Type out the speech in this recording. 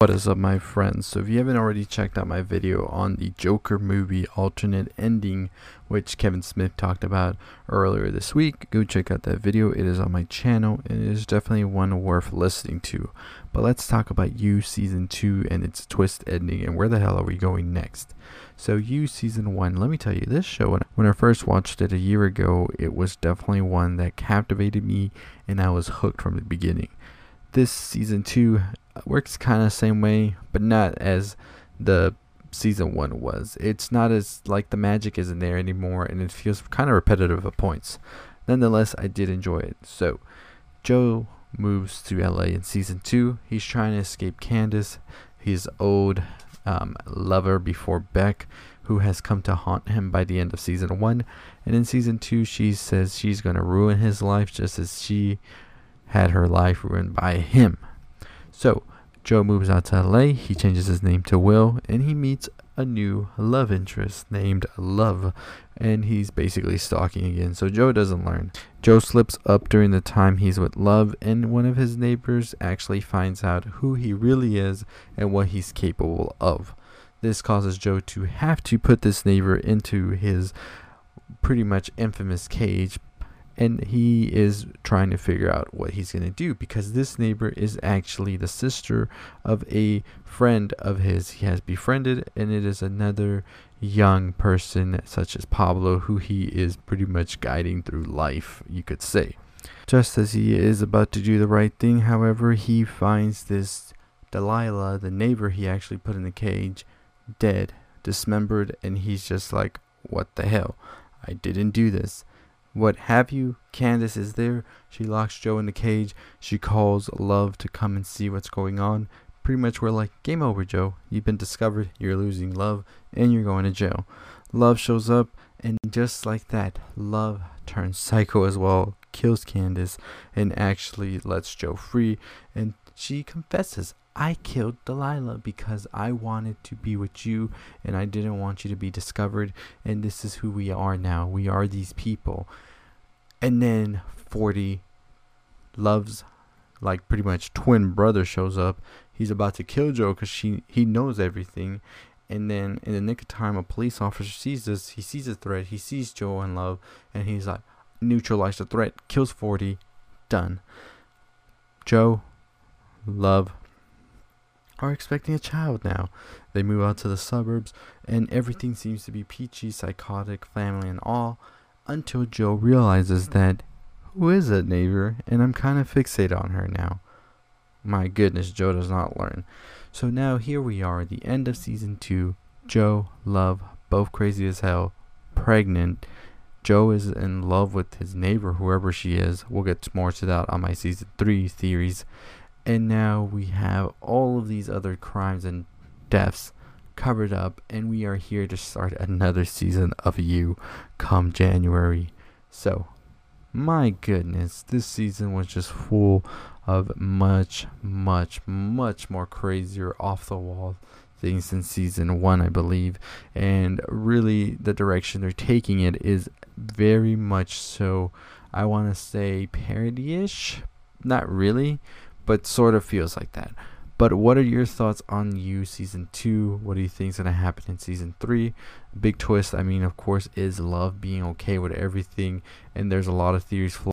What is up my friends? So if you haven't already checked out my video on the Joker movie alternate ending which Kevin Smith talked about earlier this week, go check out that video. It is on my channel and it is definitely one worth listening to. But let's talk about You Season 2 and its twist ending and where the hell are we going next. So You Season 1, let me tell you, this show, when I first watched it a year ago, it was definitely one that captivated me and I was hooked from the beginning. This Season 2 works kind of same way, but not as the season one was. It's not as like the magic isn't there anymore, and it feels kind of repetitive at points. Nonetheless, I did enjoy it. So, Joe moves to LA in season two. He's trying to escape Candace, his old um, lover before Beck, who has come to haunt him by the end of season one. And in season two, she says she's going to ruin his life just as she had her life ruined by him. So, Joe moves out to LA, he changes his name to Will, and he meets a new love interest named Love, and he's basically stalking again, so Joe doesn't learn. Joe slips up during the time he's with Love, and one of his neighbors actually finds out who he really is and what he's capable of. This causes Joe to have to put this neighbor into his pretty much infamous cage and he is trying to figure out what he's going to do because this neighbor is actually the sister of a friend of his. He has befriended and it is another young person such as Pablo who he is pretty much guiding through life you could say. Just as he is about to do the right thing however he finds this Delilah the neighbor he actually put in the cage dead dismembered and he's just like what the hell? I didn't do this what have you. Candace is there. She locks Joe in the cage. She calls Love to come and see what's going on. Pretty much we're like, game over, Joe. You've been discovered. You're losing Love, and you're going to jail. Love shows up, and just like that, Love turns psycho as well, kills Candace, and actually lets Joe free. And she confesses, I killed Delilah because I wanted to be with you and I didn't want you to be discovered. And this is who we are now. We are these people. And then Forty loves like pretty much twin brother shows up. He's about to kill Joe because she he knows everything. And then in the nick of time, a police officer sees this. He sees a threat. He sees Joe and love, and he's like, neutralize the threat. Kills Forty. Done. Joe, love, are expecting a child now. They move out to the suburbs, and everything seems to be peachy, psychotic, family, and all, until Joe realizes that who is that neighbor, and I'm kind of fixated on her now. My goodness, Joe does not learn. So now here we are, the end of season two. Joe, Love, both crazy as hell, pregnant. Joe is in love with his neighbor, whoever she is. We'll get more to that on my season three theories and now we have all of these other crimes and deaths covered up and we are here to start another season of you come January. So, my goodness, this season was just full of much, much, much more crazier off the wall things than season one, I believe. And really, the direction they're taking it is very much so, I want to say, parody ish. Not really, but sort of feels like that. But what are your thoughts on you season two? What do you think is gonna happen in season three? Big twist, I mean, of course, is love being okay with everything, and there's a lot of theories